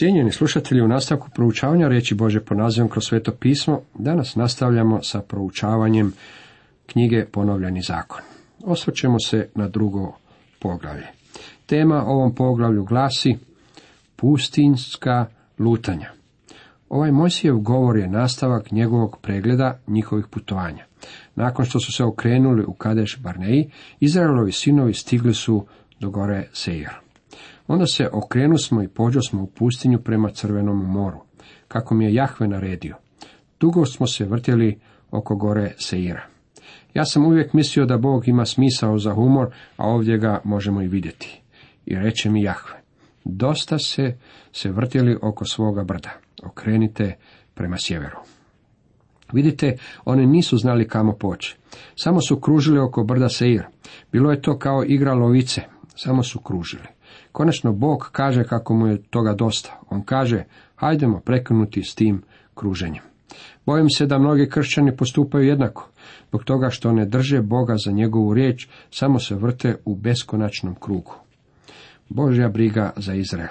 Cijenjeni slušatelji, u nastavku proučavanja reći Bože po nazivom kroz sveto pismo, danas nastavljamo sa proučavanjem knjige Ponovljeni zakon. Osvrćemo se na drugo poglavlje. Tema ovom poglavlju glasi pustinska lutanja. Ovaj Mojsijev govor je nastavak njegovog pregleda njihovih putovanja. Nakon što su se okrenuli u Kadeš Barneji, Izraelovi sinovi stigli su do gore Seir. Onda se okrenu smo i pođo smo u pustinju prema Crvenom moru, kako mi je Jahve naredio. Dugo smo se vrtjeli oko gore Seira. Ja sam uvijek mislio da Bog ima smisao za humor, a ovdje ga možemo i vidjeti. I reče mi Jahve, dosta se se vrtjeli oko svoga brda, okrenite prema sjeveru. Vidite, oni nisu znali kamo poći. Samo su kružili oko brda Seir. Bilo je to kao igra lovice. Samo su kružili. Konačno Bog kaže kako mu je toga dosta. On kaže, hajdemo prekinuti s tim kruženjem. Bojim se da mnogi kršćani postupaju jednako, zbog toga što ne drže Boga za njegovu riječ, samo se vrte u beskonačnom krugu. Božja briga za Izrael.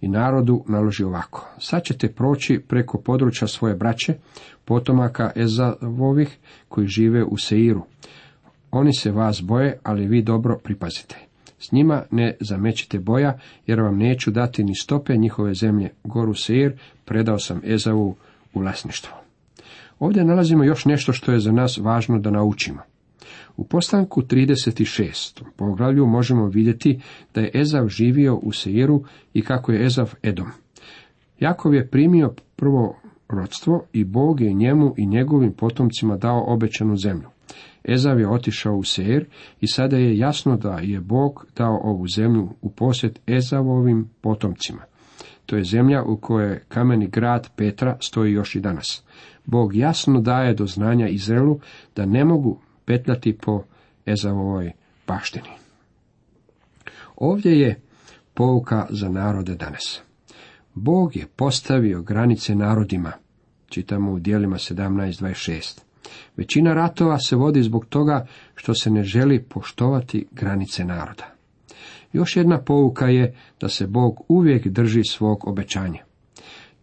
I narodu naloži ovako. Sad ćete proći preko područja svoje braće, potomaka Ezavovih koji žive u Seiru. Oni se vas boje, ali vi dobro pripazite. S njima ne zamećite boja, jer vam neću dati ni stope njihove zemlje. Goru Seir predao sam Ezavu u vlasništvo. Ovdje nalazimo još nešto što je za nas važno da naučimo. U postanku 36. poglavlju možemo vidjeti da je Ezav živio u Seiru i kako je Ezav Edom. Jakov je primio prvo rodstvo i Bog je njemu i njegovim potomcima dao obećanu zemlju. Ezav je otišao u Seir i sada je jasno da je Bog dao ovu zemlju u posjet Ezavovim potomcima. To je zemlja u kojoj kameni grad Petra stoji još i danas. Bog jasno daje do znanja Izraelu da ne mogu petljati po Ezavovoj baštini. Ovdje je pouka za narode danas. Bog je postavio granice narodima, čitamo u dijelima 17.26. Većina ratova se vodi zbog toga što se ne želi poštovati granice naroda. Još jedna pouka je da se Bog uvijek drži svog obećanja.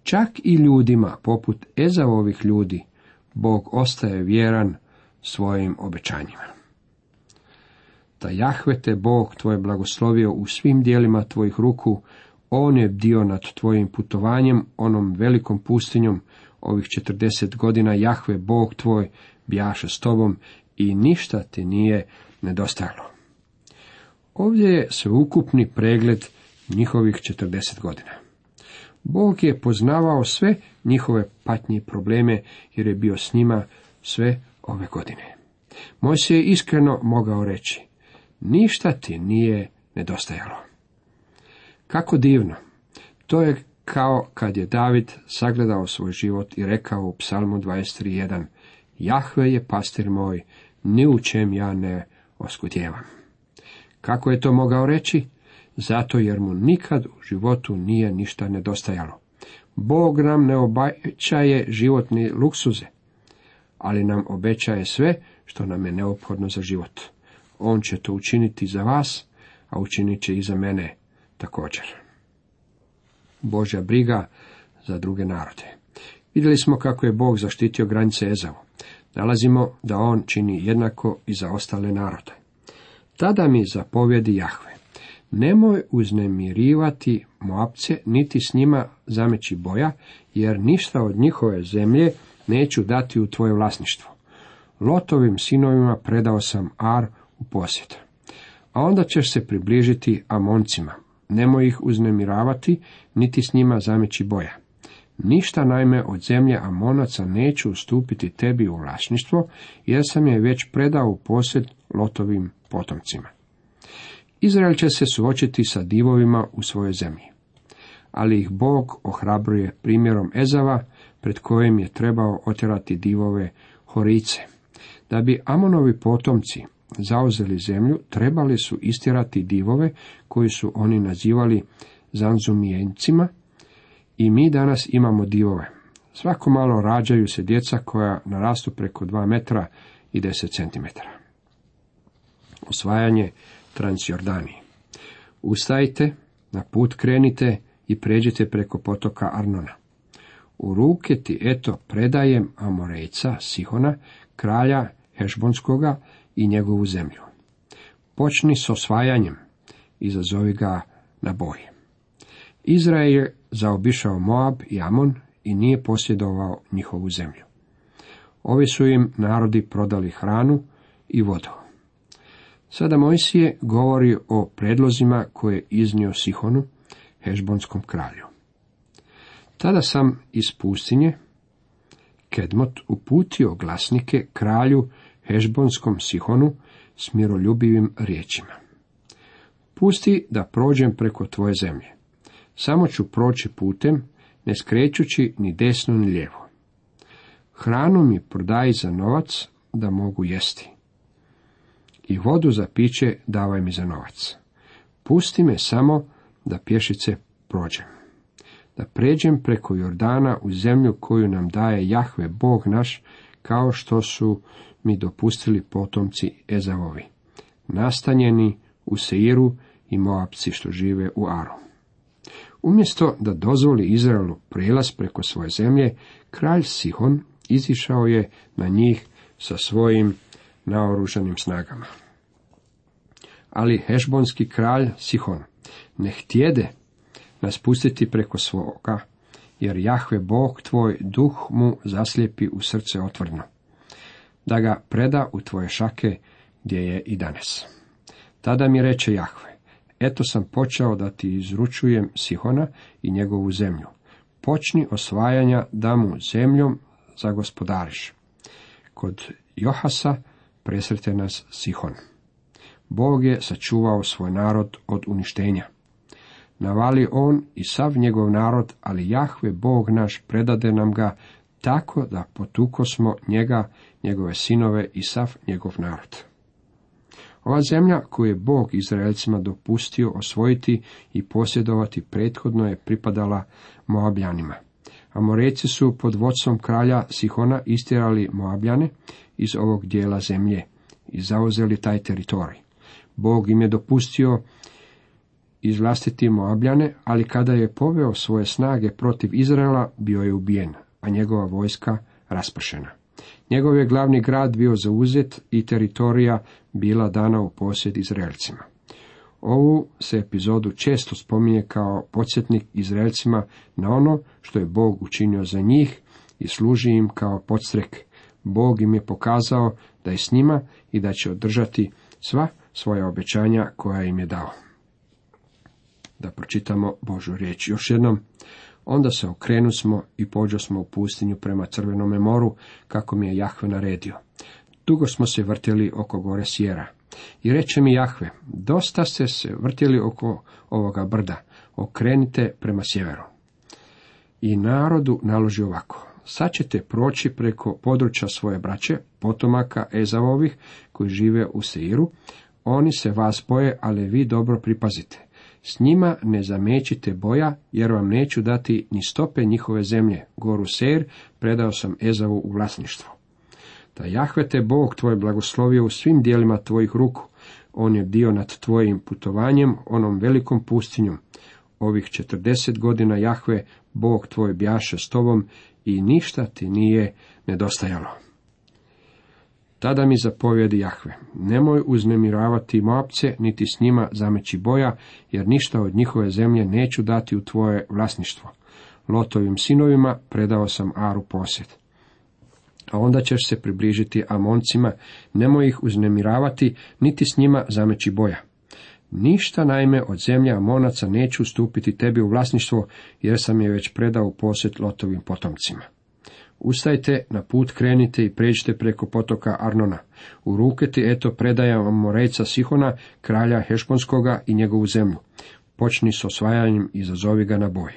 Čak i ljudima, poput Ezavovih ljudi, Bog ostaje vjeran svojim obećanjima. Da Jahve te Bog tvoj blagoslovio u svim dijelima tvojih ruku, on je dio nad tvojim putovanjem, onom velikom pustinjom, ovih četrdeset godina Jahve Bog tvoj bjaše s tobom i ništa ti nije nedostajalo. Ovdje je sveukupni pregled njihovih četrdeset godina. Bog je poznavao sve njihove patnje i probleme jer je bio s njima sve ove godine. Moj se je iskreno mogao reći, ništa ti nije nedostajalo. Kako divno! To je kao kad je David sagledao svoj život i rekao u psalmu 23.1. Jahve je pastir moj, ni u čem ja ne oskutjevam. Kako je to mogao reći? Zato jer mu nikad u životu nije ništa nedostajalo. Bog nam ne obećaje životni luksuze, ali nam obećaje sve što nam je neophodno za život. On će to učiniti za vas, a učinit će i za mene također. Božja briga za druge narode. Vidjeli smo kako je Bog zaštitio granice Ezavu. Nalazimo da on čini jednako i za ostale narode. Tada mi zapovjedi Jahve. Nemoj uznemirivati Moabce, niti s njima zameći boja, jer ništa od njihove zemlje neću dati u tvoje vlasništvo. Lotovim sinovima predao sam Ar u posjet. A onda ćeš se približiti Amoncima. Nemoj ih uznemiravati, niti s njima zameći boja. Ništa naime od zemlje Amonaca neću ustupiti tebi u vlasništvo, jer sam je već predao u posjed Lotovim potomcima. Izrael će se suočiti sa divovima u svojoj zemlji. Ali ih Bog ohrabruje primjerom Ezava, pred kojim je trebao otjerati divove Horice. Da bi Amonovi potomci zauzeli zemlju, trebali su istjerati divove koji su oni nazivali zanzumijencima i mi danas imamo divove. Svako malo rađaju se djeca koja narastu preko 2 metra i 10 centimetara. Osvajanje Transjordani. Ustajte, na put krenite, i pređite preko potoka Arnona. U ruke ti eto predajem Amorejca Sihona, kralja Hešbonskoga i njegovu zemlju. Počni s osvajanjem, izazovi ga na boj. Izrael je zaobišao Moab i Amon i nije posjedovao njihovu zemlju. Ovi su im narodi prodali hranu i vodu. Sada Mojsije govori o predlozima koje je iznio Sihonu, Hešbonskom kralju. Tada sam iz pustinje, Kedmot, uputio glasnike kralju Hešbonskom Sihonu s miroljubivim riječima. Pusti da prođem preko tvoje zemlje. Samo ću proći putem, ne skrećući ni desno ni lijevo. Hranu mi prodaj za novac, da mogu jesti. I vodu za piće davaj mi za novac. Pusti me samo da pješice prođem. Da pređem preko Jordana u zemlju koju nam daje Jahve, Bog naš, kao što su mi dopustili potomci Ezavovi, nastanjeni u Seiru i Moabci što žive u Aru. Umjesto da dozvoli Izraelu prelaz preko svoje zemlje, kralj Sihon izišao je na njih sa svojim naoružanim snagama. Ali hešbonski kralj Sihon ne htjede nas pustiti preko svoga, jer Jahve Bog tvoj duh mu zaslijepi u srce otvorno, da ga preda u tvoje šake gdje je i danas. Tada mi reče Jahve, eto sam počeo da ti izručujem Sihona i njegovu zemlju. Počni osvajanja da mu zemljom zagospodariš. Kod Johasa presrete nas Sihon. Bog je sačuvao svoj narod od uništenja. Navali on i sav njegov narod, ali Jahve Bog naš predade nam ga tako da potuko smo njega, njegove sinove i sav njegov narod. Ova zemlja koju je Bog Izraelcima dopustio osvojiti i posjedovati prethodno je pripadala Moabljanima. Amoreci su pod vodstvom kralja Sihona istjerali Moabljane iz ovog dijela zemlje i zauzeli taj teritorij. Bog im je dopustio izvlastiti Moabljane, ali kada je poveo svoje snage protiv Izraela, bio je ubijen, a njegova vojska raspršena. Njegov je glavni grad bio zauzet i teritorija bila dana u posjed Izraelcima. Ovu se epizodu često spominje kao podsjetnik Izraelcima na ono što je Bog učinio za njih i služi im kao podstrek. Bog im je pokazao da je s njima i da će održati sva svoja obećanja koja im je dao. Da pročitamo Božu riječ još jednom. Onda se okrenu smo i pođo smo u pustinju prema Crvenome moru, kako mi je Jahve naredio. Dugo smo se vrtjeli oko gore Sjera. I reče mi Jahve, dosta ste se vrtjeli oko ovoga brda, okrenite prema sjeveru. I narodu naloži ovako, sad ćete proći preko područja svoje braće, potomaka Ezavovih, koji žive u Seiru, oni se vas boje, ali vi dobro pripazite. S njima ne zamećite boja, jer vam neću dati ni stope njihove zemlje. Goru Ser predao sam Ezavu u vlasništvo. Da Jahve te Bog tvoj blagoslovio u svim dijelima tvojih ruku. On je dio nad tvojim putovanjem, onom velikom pustinjom. Ovih četrdeset godina Jahve, Bog tvoj bjaše s tobom i ništa ti nije nedostajalo. Tada mi zapovjedi Jahve, nemoj uznemiravati Moabce, niti s njima zameći boja, jer ništa od njihove zemlje neću dati u tvoje vlasništvo. Lotovim sinovima predao sam Aru posjed. A onda ćeš se približiti Amoncima, nemoj ih uznemiravati, niti s njima zameći boja. Ništa naime od zemlje Amonaca neću ustupiti tebi u vlasništvo, jer sam je već predao u posjet Lotovim potomcima. Ustajte, na put krenite i pređite preko potoka Arnona. U ruke ti eto predajem vam Morejca Sihona, kralja Hešponskoga i njegovu zemlju. Počni s osvajanjem i zazovi ga na boj.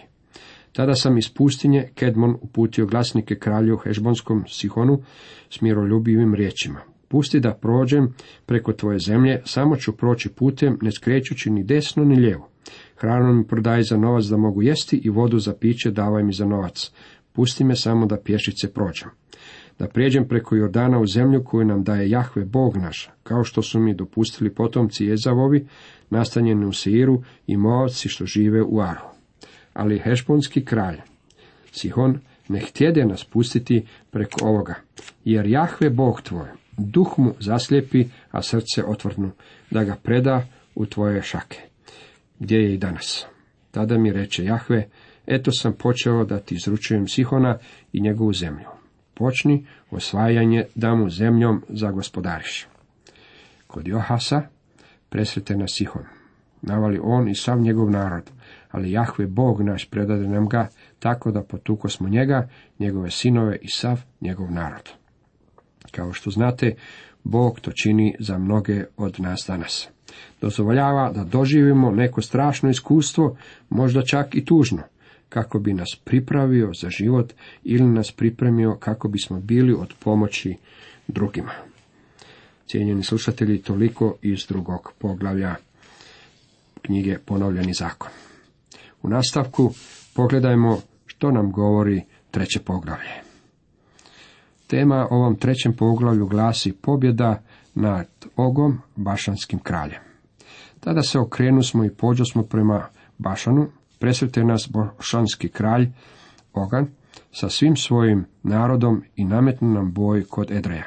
Tada sam iz pustinje Kedmon uputio glasnike kralju Hešbonskom Sihonu s miroljubivim riječima. Pusti da prođem preko tvoje zemlje, samo ću proći putem, ne skrećući ni desno ni lijevo. Hranu mi prodaj za novac da mogu jesti i vodu za piće davaj mi za novac. Pusti me samo da pješice prođem. Da prijeđem preko Jordana u zemlju koju nam daje Jahve Bog naš, kao što su mi dopustili potomci Jezavovi, nastanjeni u Seiru i Moavci što žive u Aru. ali Hešbonski kralj, Sihon, ne htjede nas pustiti preko ovoga, jer Jahve Bog tvoj, duh mu zaslijepi, a srce otvrnu, da ga preda u tvoje šake, gdje je i danas. Tada mi reče Jahve, eto sam počeo da ti izručujem Sihona i njegovu zemlju. Počni osvajanje da mu zemljom zagospodariš. Kod Johasa presrete na Sihon. Navali on i sav njegov narod, ali Jahve Bog naš predade nam ga, tako da potuko smo njega, njegove sinove i sav njegov narod. Kao što znate, Bog to čini za mnoge od nas danas. Dozvoljava da doživimo neko strašno iskustvo, možda čak i tužno, kako bi nas pripravio za život ili nas pripremio kako bismo bili od pomoći drugima. Cijenjeni slušatelji, toliko iz drugog poglavlja knjige Ponovljeni zakon. U nastavku pogledajmo što nam govori treće poglavlje. Tema ovom trećem poglavlju glasi pobjeda nad Ogom, Bašanskim kraljem. Tada se okrenu smo i pođo smo prema Bašanu, presrete nas Bošanski kralj Ogan sa svim svojim narodom i nametnu nam boj kod Edreja.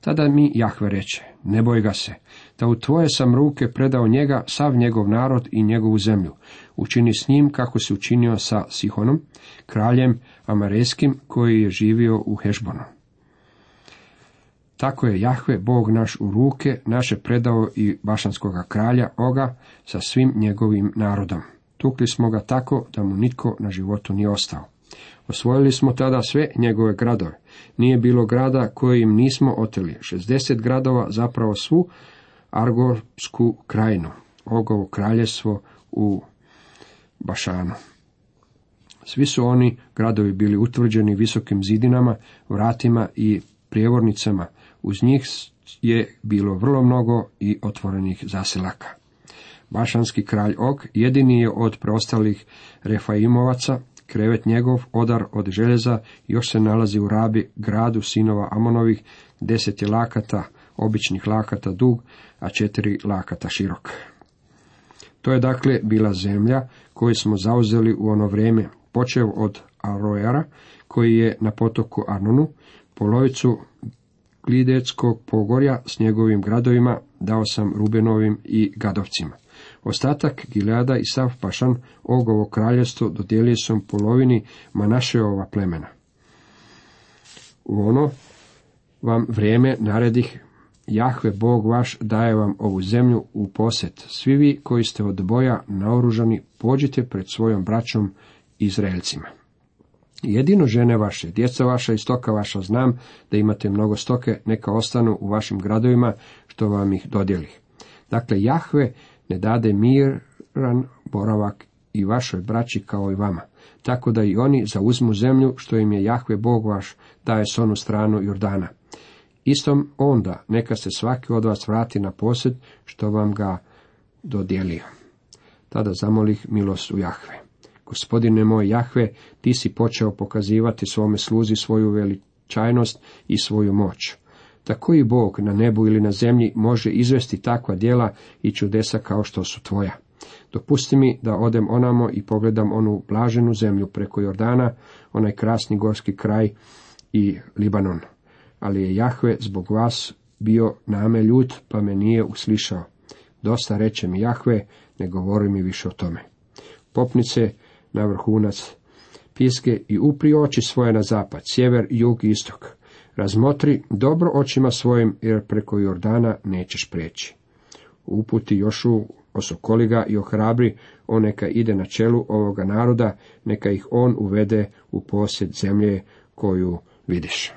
Tada mi Jahve reče, ne boj ga se, da u tvoje sam ruke predao njega, sav njegov narod i njegovu zemlju. Učini s njim kako se učinio sa Sihonom, kraljem Amarejskim, koji je živio u Hešbonu. Tako je Jahve, Bog naš u ruke, naše predao i Bašanskoga kralja Oga sa svim njegovim narodom. Tukli smo ga tako da mu nitko na životu nije ostao. Osvojili smo tada sve njegove gradove. Nije bilo grada koje im nismo oteli. 60 gradova, zapravo svu Argovsku krajinu. Ogovo kraljestvo u Bašanu. Svi su oni gradovi bili utvrđeni visokim zidinama, vratima i prijevornicama. Uz njih je bilo vrlo mnogo i otvorenih zaselaka. Bašanski kralj Og jedini je od preostalih Refaimovaca, krevet njegov, odar od željeza, još se nalazi u Rabi, gradu sinova Amonovih, deset je lakata, običnih lakata dug, a četiri lakata širok. To je dakle bila zemlja koju smo zauzeli u ono vrijeme, počev od Aroera, koji je na potoku Arnonu, polovicu Glideckog pogorja s njegovim gradovima dao sam Rubenovim i Gadovcima. Ostatak Gileada i sav Pašan, Ogovo kraljevstvo, dodijelio sam polovini Manašeova plemena. U ono vam vrijeme naredih Jahve Bog vaš daje vam ovu zemlju u posjet. Svi vi koji ste od boja naoružani, pođite pred svojom braćom Izraelcima. Jedino žene vaše, djeca vaša i stoka vaša znam da imate mnogo stoke, neka ostanu u vašim gradovima što vam ih dodjelih. Dakle, Jahve ne dade miran boravak i vašoj braći kao i vama, tako da i oni zauzmu zemlju što im je Jahve Bog vaš daje s onu stranu Jordana. Istom onda neka se svaki od vas vrati na posjed što vam ga dodijelio. Tada zamolih milost u Jahve. Gospodine moj Jahve, ti si počeo pokazivati svome sluzi svoju veličajnost i svoju moć. Da koji Bog na nebu ili na zemlji može izvesti takva djela i čudesa kao što su tvoja? Dopusti mi da odem onamo i pogledam onu blaženu zemlju preko Jordana, onaj krasni gorski kraj i Libanon. Ali je Jahve zbog vas bio name ljut, pa me nije uslišao. Dosta reče mi Jahve, ne govori mi više o tome. Popnice na vrhunac piske i upri oči svoje na zapad, sjever, jug i istok. Razmotri dobro očima svojim, jer preko Jordana nećeš preći. Uputi Jošu, osokoli ga i ohrabri, on neka ide na čelu ovoga naroda, neka ih on uvede u posjed zemlje koju vidiš.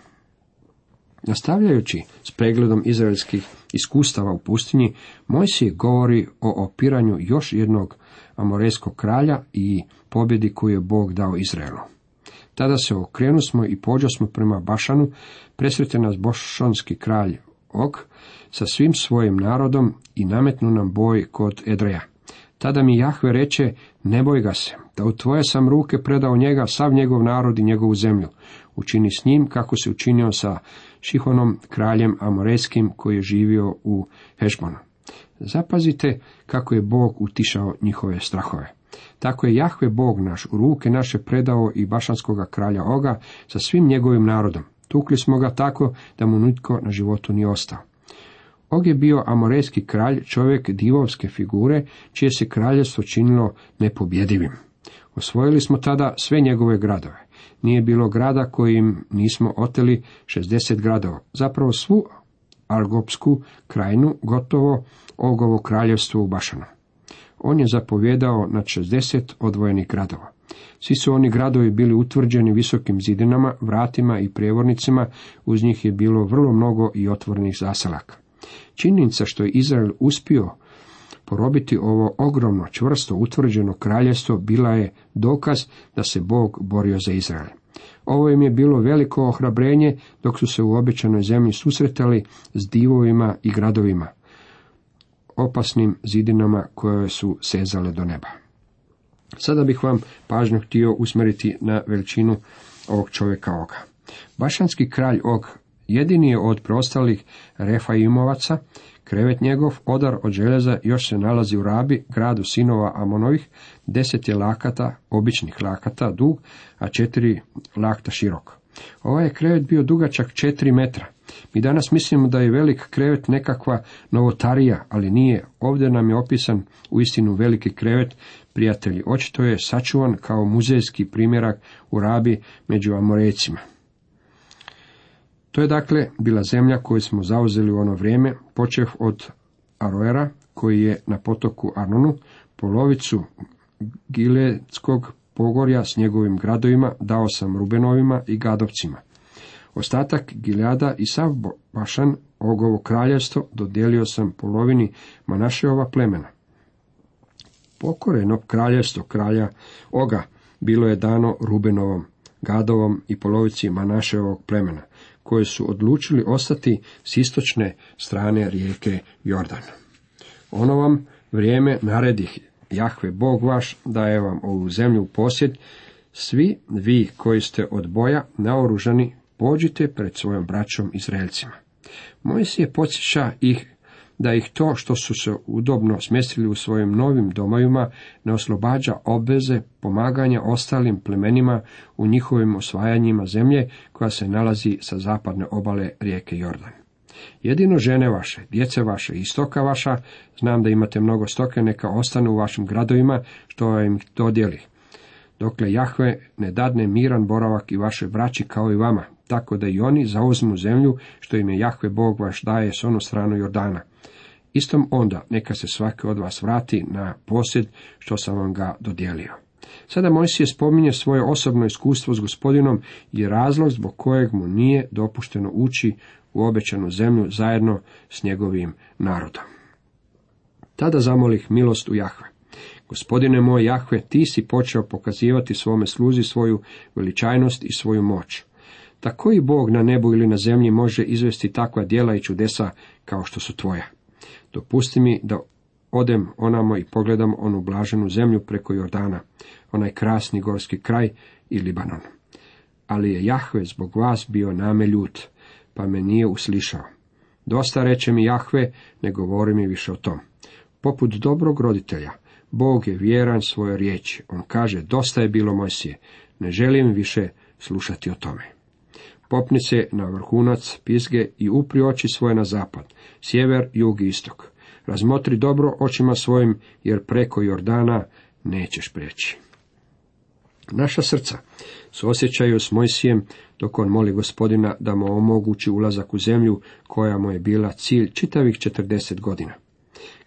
Nastavljajući s pregledom izraelskih iskustava u pustinji, Mojsije govori o opiranju još jednog amorejskog kralja i pobjedi koju je Bog dao Izraelu. Tada se okrenu smo i pođo smo prema Bašanu, presrete nas bošanski kralj Og sa svim svojim narodom i nametnu nam boj kod Edreja. Tada mi Jahve reče, ne boj ga se, da u tvoje sam ruke predao njega sav njegov narod i njegovu zemlju. Učini s njim kako se učinio sa Šihonom, kraljem Amorejskim, koji je živio u Hešbonu. Zapazite kako je Bog utišao njihove strahove. Tako je Jahve Bog naš u ruke naše predao i bašanskoga kralja Oga sa svim njegovim narodom. Tukli smo ga tako da mu nitko na životu nije ostao. Og je bio amorejski kralj, čovjek divovske figure, čije se kraljevstvo činilo nepobjedivim. Osvojili smo tada sve njegove gradove. Nije bilo grada kojim nismo oteli 60 gradova. Zapravo svu Argopsku krajinu, gotovo ogovo kraljevstvo u Bašanu. On je zapovjedao nad 60 odvojenih gradova. Svi su oni gradovi bili utvrđeni visokim zidinama, vratima i prijevornicima, uz njih je bilo vrlo mnogo i otvorenih zaselaka. Činjenica što je Izrael uspio porobiti ovo ogromno, čvrsto utvrđeno kraljevstvo bila je dokaz da se Bog borio za Izrael. Ovo im je bilo veliko ohrabrenje dok su se u obećanoj zemlji susretali s divovima i gradovima, opasnim zidinama koje su sezale do neba. Sada bih vam pažnju htio usmjeriti na veličinu ovog čovjeka oga. Bašanski kralj Og jedini je od preostalih Refaimovaca, krevet njegov, odar od željeza još se nalazi u Rabi, gradu sinova Amonovih, deset je lakata, običnih lakata, dug, a četiri lakta širok. Ovaj je krevet bio dugačak četiri metra. Mi danas mislimo da je velik krevet nekakva novotarija, ali nije. Ovdje nam je opisan u istinu veliki krevet, prijatelji. Očito je sačuvan kao muzejski primjerak u Rabi među Amorecima. To je dakle bila zemlja koju smo zauzeli u ono vrijeme, počev od Aroera, koji je na potoku Arnonu, polovicu Gileckog pogorja s njegovim gradovima dao sam Rubenovima i Gadovcima. Ostatak Gileada i sav Bašan, ogovo kraljevstvo, dodijelio sam polovini Manašeova plemena. Pokoreno kraljevstvo kralja Oga bilo je dano Rubenovom, Gadovom i polovici Manaševog plemena, koje su odlučili ostati s istočne strane rijeke Jordan. Ono vam vrijeme naredi Jahve Bog vaš daje vam ovu zemlju u posjed, svi vi koji ste od boja naoružani, pođite pred svojom braćom Izraelcima. je podsjeća ih da ih to što su se udobno smjestili u svojim novim domovima ne oslobađa obveze pomaganja ostalim plemenima u njihovim osvajanjima zemlje koja se nalazi sa zapadne obale rijeke Jordan. Jedino žene vaše, djece vaše i stoka vaša, znam da imate mnogo stoke, neka ostanu u vašim gradovima, što im dodijeli. Dokle Jahve ne dadne miran boravak i vaše braći kao i vama, tako da i oni zauzmu zemlju, što im je Jahve Bog vaš daje s onu stranu Jordana. Istom onda neka se svaki od vas vrati na posjed što sam vam ga dodijelio. Sada Mojsije spominje svoje osobno iskustvo s gospodinom i razlog zbog kojeg mu nije dopušteno ući u obećanu zemlju zajedno s njegovim narodom. Tada zamolih milost u Jahve. Gospodine moj Jahve, ti si počeo pokazivati svome sluzi svoju veličajnost i svoju moć. Tako i Bog na nebu ili na zemlji može izvesti takva djela i čudesa kao što su tvoja. Dopusti mi da odem onamo i pogledam onu blaženu zemlju preko Jordana, onaj krasni gorski kraj i Libanon. Ali je Jahve zbog vas bio name ljut, pa me nije uslišao. Dosta reče mi Jahve, ne govori mi više o tom. Poput dobrog roditelja, Bog je vjeran svojoj riječi. On kaže, dosta je bilo Mojsije, ne želim više slušati o tome. Popni se na vrhunac pizge i upri oči svoje na zapad, sjever, jug i istok. Razmotri dobro očima svojim, jer preko Jordana nećeš preći. Naša srca osjećaju s Mojsijem dok on moli gospodina da mu omogući ulazak u zemlju koja mu je bila cilj čitavih četrdeset godina.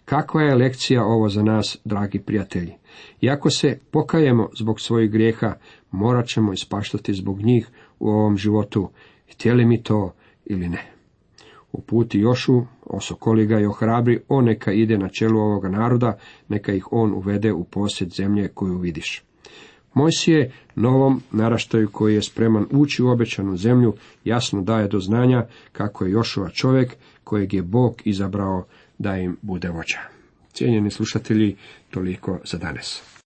Kakva je lekcija ovo za nas, dragi prijatelji? Iako se pokajemo zbog svojih grijeha, morat ćemo ispaštati zbog njih u ovom životu, htjeli mi to ili ne. U puti Jošu, osokoli ga i ohrabri, on neka ide na čelu ovoga naroda, neka ih on uvede u posjed zemlje koju vidiš. Mojsije novom naraštaju koji je spreman ući u obećanu zemlju jasno daje do znanja kako je Jošova čovjek kojeg je Bog izabrao da im bude vođa. Cijenjeni slušatelji, toliko za danas.